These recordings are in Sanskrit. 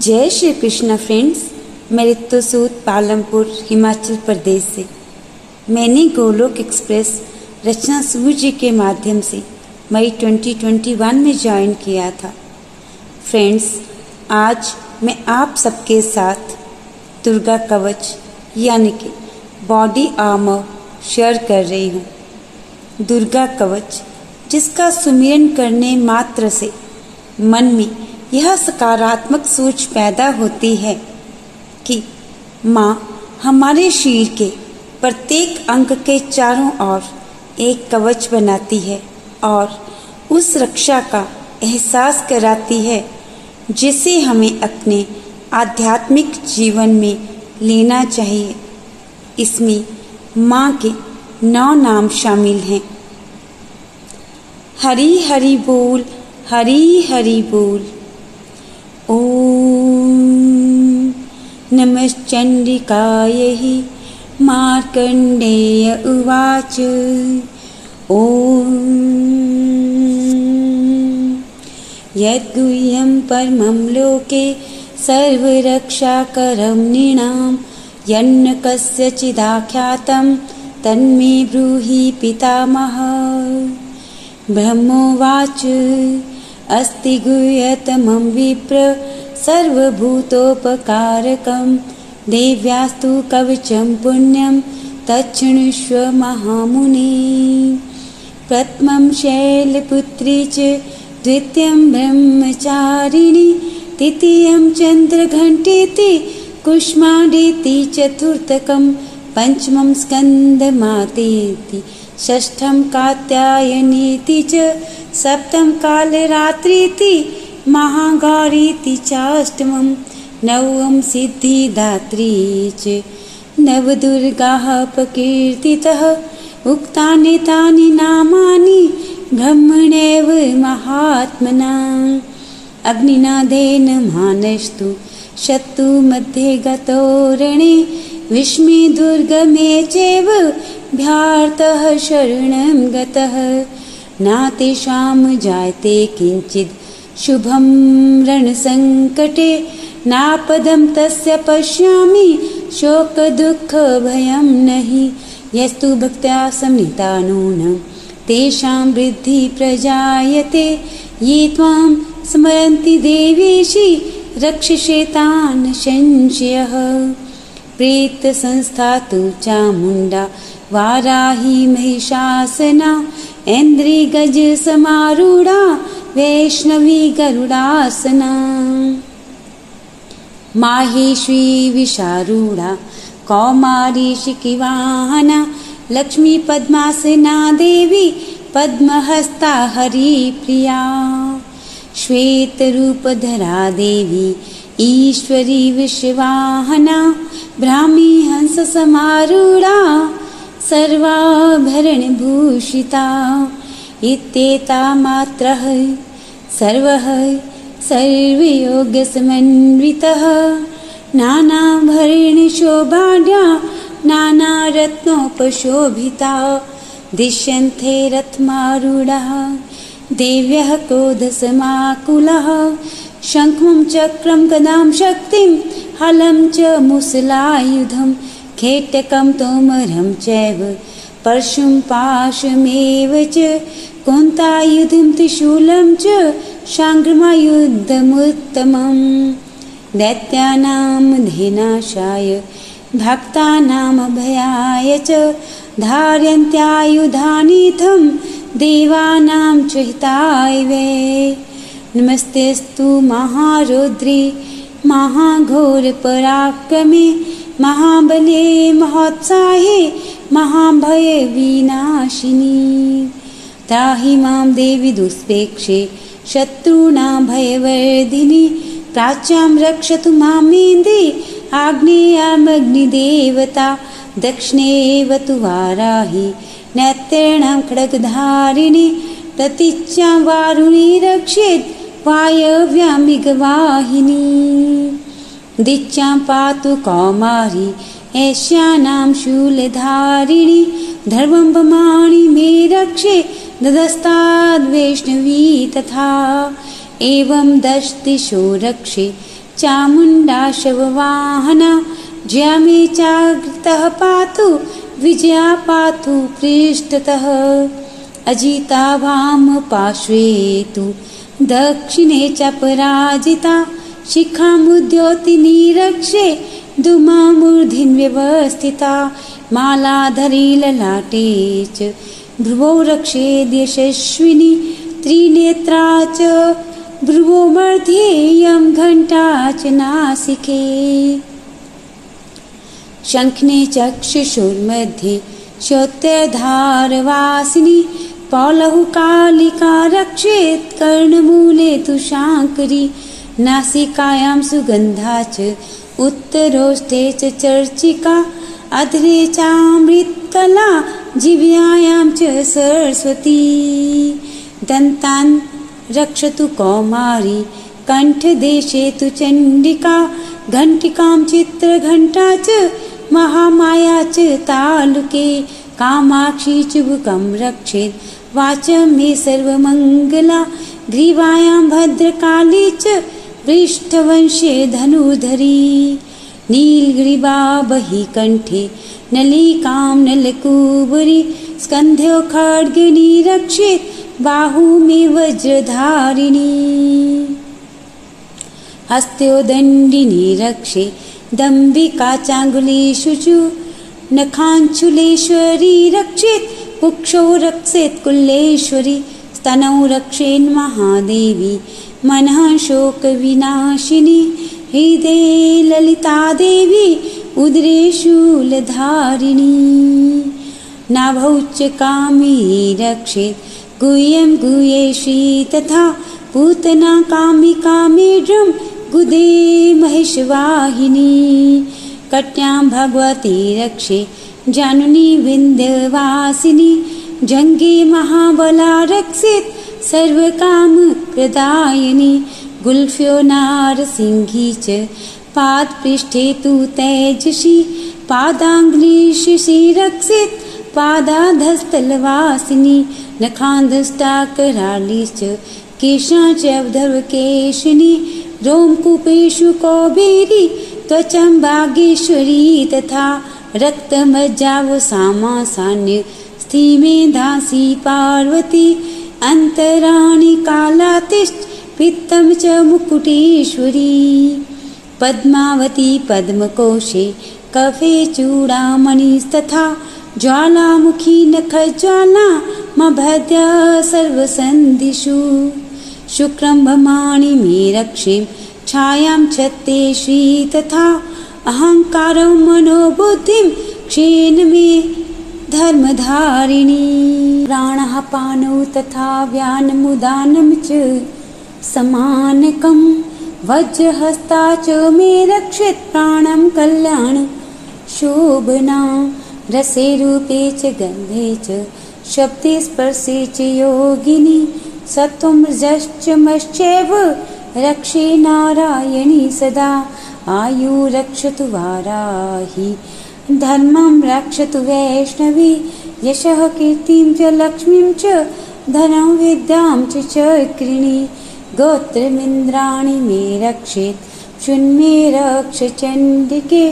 जय श्री कृष्णा फ्रेंड्स मैं रितु सूद पालमपुर, हिमाचल प्रदेश से। मैंने गोलोक एक्सप्रेस रचना सूर्य जी के माध्यम से मई 2021 में ज्वाइन किया था। फ्रेंड्स, आज मैं आप सबके साथ दुर्गा कवच, यानी कि बॉडी आर्मर शेयर कर रही हूँ। दुर्गा कवच, जिसका सुमिरन करने मात्र से मन में यह सकारात्मक सोच पैदा होती है कि माँ हमारे शरीर के प्रत्येक अंग के चारों ओर एक कवच बनाती है और उस रक्षा का एहसास कराती है, जिसे हमें अपने आध्यात्मिक जीवन में लेना चाहिए। इसमें माँ के नौ नाम शामिल हैं। हरी हरी बोल, हरी हरी बोल। नमश्चण्डिकायै मार्कण्डेय उवाच। ॐ। यद्गुह्यं परमं लोके सर्वरक्षाकरं नृणां यन्न कस्यचिदाख्यातं तन्मे ब्रूहि पितामह। ब्रह्मोवाच अस्ति गुह्यतमं विप्र सर्वभूतोपकारकं। देव्यास्तु कवचं पुण्यं महामुनि। प्रथमं शैलपुत्री च द्वितीयं ब्रह्मचारिणी तृतीयं चन्द्रघण्टेति कुष्माण्डेति चतुर्थकं पञ्चमं स्कन्दमातेति षष्ठं कात्यायनीति च सप्तं कालरात्रीति महागौरीति चाष्टमं नवं सिद्धिदात्री च नवदुर्गाः प्रकीर्तितः उक्तानि तानि नामानि ब्रह्मणेव महात्मना। अग्निनादेन मानस्तु शत्रुमध्ये गतो रणे विस्मे दुर्गमे चैव भ्यार्तः शरणं गतः। नातेषां जायते किञ्चित् शुभं रणसङ्कटे नापदं तस्य पश्यामि शोकदुःखभयं नहि। यस्तु भक्त्या संहिता नूनं तेषां वृद्धि प्रजायते। ये त्वां स्मरन्ति देवेशि रक्षसेतान् संशयः प्रेतसंस्था तु चामुण्डा वाराही महिषासना ऐन्द्रिगजसमारूढा वैष्णवी गरुडासना। माहेश्वी विशारूढा कौमारी शिखिवाहना लक्ष्मीपद्मासना देवी पद्महस्ता हरिप्रिया श्वेतरूपधरा देवी ईश्वरी विश्ववाहना ब्राह्मी हंससमारूढा सर्वाभरणभूषिता इत्येता मात्रः सर्वः सर्वयोगसमन्वितः नानाभरणशोभाढ्या नानारत्नोपशोभिता। दृश्यन्ते रथमारूढः देव्यः क्रोधसमाकुलः। शङ्खं चक्रं गदां शक्तिं हलं च मुसलायुधं खेटकं तोमरं चैव परशुं पाशमेव च कुन्तायुधं त्रिशूलं च शाङ्ग्रमायुद्धमुत्तमम्। दैत्यानां धेनाशाय भक्तानामभयाय च धार्यन्त्यायुधानीथं देवानां च हिताय वै। नमस्तेस्तु महारौद्री महाघोरपराक्रमे महाबले महोत्साहे महाभयविनाशिनी त्राहि मां देवि दुष्पेक्षे शत्रूणां भयवर्धिनि। प्राच्यां रक्षतु मामेन्दे आग्नेयामग्निदेवता। दक्षिणेव तु वाराहि नैत्याणां खड्गधारिणि। प्रतीच्यां वारुणी रक्षेत् वायव्यामिगवाहिनी। दिच्यां पातु कौमारी एष्यानां शूलधारिणि धर्मं मे रक्षे ददस्ताद्वैष्णवी तथा एवं दशदिशो रक्षे चामुण्डाशववाहना ज्यामे चाग्रतः पातु विजया पातु पृष्ठतः अजिता वामपार्श्वे तु दक्षिणे च पराजिता शिखामुद्योतिनिरक्षे धूमामूर्धिन्व्यवस्थिता मालाधरी ललाटे च भ्रुवौ रक्षेद्यशस्विनी त्रिनेत्रा च भ्रुवो मध्येयं घण्टा च नासिके। शङ्खने चक्षुषुर्मध्ये श्रोत्यधारवासिनी पौलहुकालिका रक्षेत् कर्णमूले तु शाङ्करी नासिकायां सुगन्धा च उत्तरोष्ठे च चर्चिका अधरे चामृत्कला जिव्यायां च सरस्वती। दन्तान् रक्षतु कौमारी कण्ठदेशे तु चण्डिका घण्टिकां चित्रघण्टा च महामाया च तालुके। कामाक्षी चुबुकं रक्षेत् वाचं मे सर्वमङ्गला ग्रीवायां भद्रकाली च पृष्ठवंशे धनुधरी नीलग्रीवा बहि कण्ठे नलिकां नलकुबरी स्कन्ध्यो खड्गिनी रक्षेत् बाहु मे वज्रधारिणी। हस्त्योदण्डिनी रक्षे दम्बिका चाङ्गुलीषु चु नखाञ्चुलेश्वरी रक्षेत् कुक्षौ रक्षेत् कुल्लेश्वरी स्तनौ रक्षेन्महादेवी मनः शोकविनाशिनी हृदये ललितादेवी उदरे शूलधारिणी नाभौ च कामी रक्षेत् गुह्यं गुह्येशी तथा पूतना कामिका मेढ्रं गुदे महिषवाहिनी कट्यां भगवती रक्षे जानुनी विन्द्यवासिनी जङ्गे महाबला रक्षेत् सर्वकामप्रदायिनी गुल्फ्यो नारसिंही च पादपृष्ठे तु तेजसी पादाङ्ग्लिशिषि रक्षेत् पादाधस्तलवासिनी नखान्धष्टाकरालीश्च केशा च धर्वकेशिनी रोमकूपेषु कौबेरी त्वचं भागेश्वरी तथा रक्तमज्जावसामासान्य स्थिमेधासी पार्वती अन्तराणि कालातिश्च पित्तं च मुकुटेश्वरी। पद्मावती पद्मकोशे कफे चूडामणिस्तथा ज्वालामुखी नखज्वाला मभद्या सर्वसन्धिषु। शुक्रं भमाणि मे रक्षे छायां छत्ते श्री तथा अहङ्कारं मनोबुद्धिं क्षेन मे धर्मधारिणी प्राणः पानौ तथा व्यानमुदानं च समानकं वज्रहस्ता च मे रक्षेत् प्राणं कल्याण। शोभना रसे रूपे च गन्धे च शब्दे स्पर्शे च योगिनी सत्त्वं रजश्चमश्चैव रक्षे नारायणी सदा। आयु रक्षतु वाराहि धर्मं रक्षतु वैष्णवी यशः कीर्तिं च लक्ष्मीं च धनं विद्यां च चक्रिणी गोत्रमिन्द्राणि मे रक्षेत्। शून्ये रक्ष चण्डिके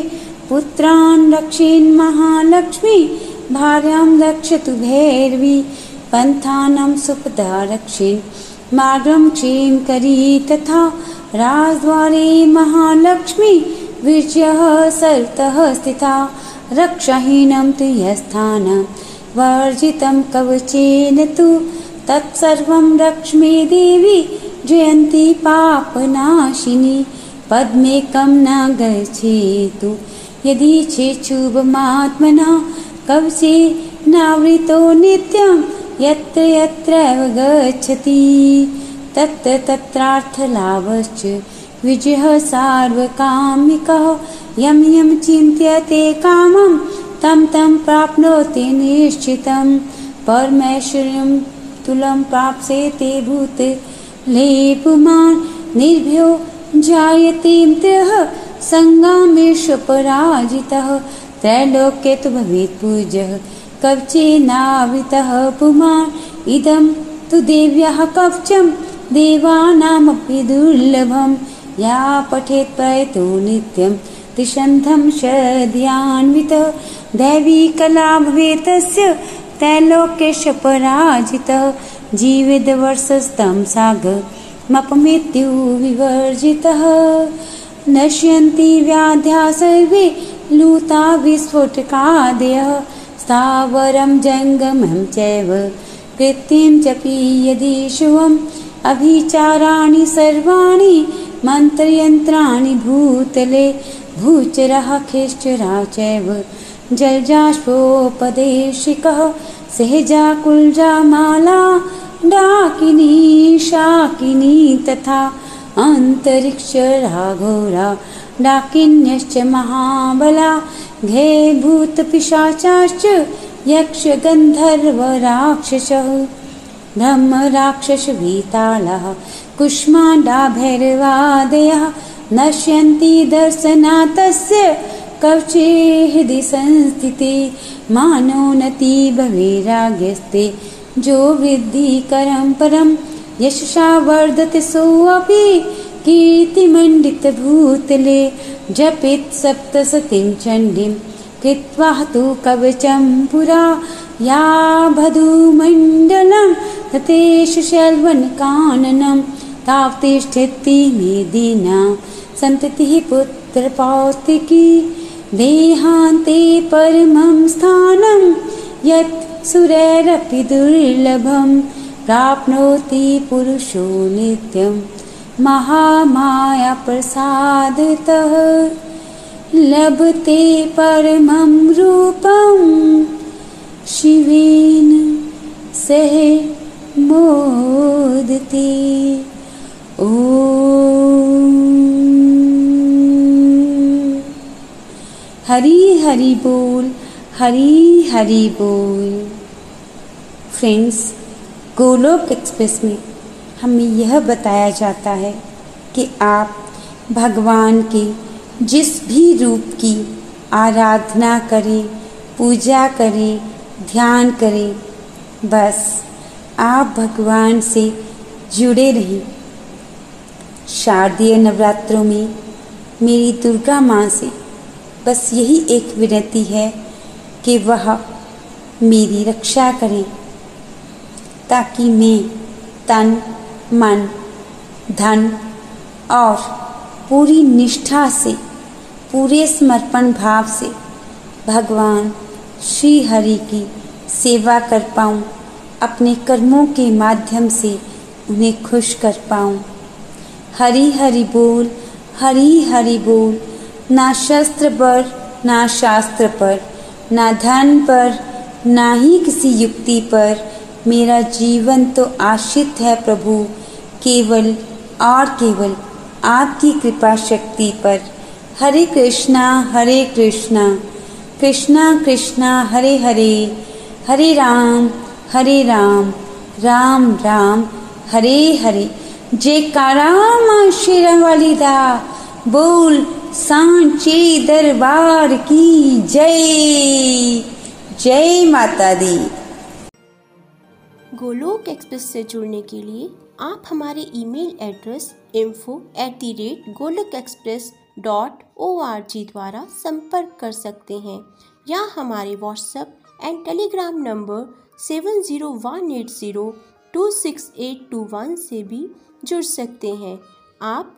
पुत्रान् रक्षेन्महालक्ष्मी भार्यां रक्षतु भैरवी पन्थानां सुपदा रक्षेन्। मार्गं क्षीं करी तथा राजद्वारे महालक्ष्मी विजयः सर्वतः स्थिता रक्षाहीनं तु यस्थानं वर्जितं कवचेन तु तत्सर्वं लक्ष्मी देवी जयन्ती पापनाशिनी पद्मेकं न गच्छेतु। यदि चेच्छुभमात्मना कवचे नावृतो नित्यं यत्र यत्रैव गच्छति तत्र तत्रार्थलाभश्च विजयः सार्वकामिकः। यं यं चिन्त्यते कामं तं तं प्राप्नोति निश्चितं परमेश्वर्यं तुलं प्राप्स्यते भूते। लेपुमान् निर्भयो जायते मृः सङ्गामेष पराजितः त्रैलोक्ये तु भवेत् पूज्यः कवचेनावृतः पुमान्। इदं तु देव्याः कवचं। देवानामपि दुर्लभं या पठेत् प्रयतो नित्यं। त्रिशन्धं शद्यान्वितः दैवी कला भवेत् तस्य त्रैलोक्यश पराजितः जीवेदवर्षस्तं सागमपमेत्यु विवर्जितः नश्यन्ति व्याध्या सर्वे लूता विस्फोटकादयः। स्थावरं जङ्गमं चैव कृत्रिं जपि यदि शुभम्। अभिचाराणि सर्वाणि मन्त्रयन्त्राणि भूतले भूचरः खेश्चरा चैव जलजाष्पोपदेशिकः सहजा कुल्जा माला डाकिनी शाकिनी तथा अन्तरिक्षराघोरा डाकिन्यश्च महाबला घे भूतपिशाचाश्च यक्षगन्धर्वराक्षसः ब्रह्मराक्षसभीतालः कुष्माण्डाभैरवादयः नश्यन्ति दर्शनातस्य कवचे हृदि संस्थिते मानोन्नति भवेराग्यस्ते जो वृद्धिकरं परं यशसा वर्धते सोऽपि कीर्तिमण्डितभूतले जपेत् सप्तसतीं चण्डीं। कृत्वा तु कवचं पुरा या बधूमण्डलं ततेषु शैल्वनकाननं मेदिना सन्ततिः पुत्रपौत्रिकी देहान्ते परमं स्थानं यत् सुरैरपि दुर्लभं प्राप्नोति पुरुषो नित्यं महामायाप्रसादतः। लभते परमं रूपं हरि हरी बोल, हरी हरी बोल। फ्रेंड्स गोलोक एक्सप्रेस में हमें यह बताया जाता है कि आप भगवान के जिस भी रूप की आराधना करें, पूजा करें, ध्यान करें, बस आप भगवान से जुड़े रहें। शारदीय नवरात्रों में मेरी दुर्गा माँ से बस यही एक विनती है कि वह मेरी रक्षा करें, ताकि मैं तन, मन, धन और पूरी निष्ठा से, पूरे समर्पण भाव से भगवान श्री हरि की सेवा कर पाऊँ, अपने कर्मों के माध्यम से उन्हें खुश कर पाऊँ। हरि हरि बोल, हरि हरि बोल। ना शस्त्र पर, ना शास्त्र पर, ना धन पर, ना ही किसी युक्ति पर। मेरा जीवन तो आश्रित है प्रभु, केवल और केवल आपकी कृपा शक्ति पर। हरे कृष्णा हरे कृष्णा कृष्णा कृष्णा, हरे हरे हरे राम हरे राम राम राम, हरे हरे। जयकारा माँ शेरा वाली दा, बोल सांचे दरबार की जय। जय माता दी। गोलोक एक्सप्रेस से जुड़ने के लिए आप हमारे email address info at the rate Golok express dot O R G द्वारा संपर्क कर सकते हैं या हमारे WhatsApp and Telegram number seven zero one eight zero two six eight two one से भी जुड़ सकते हैं। आप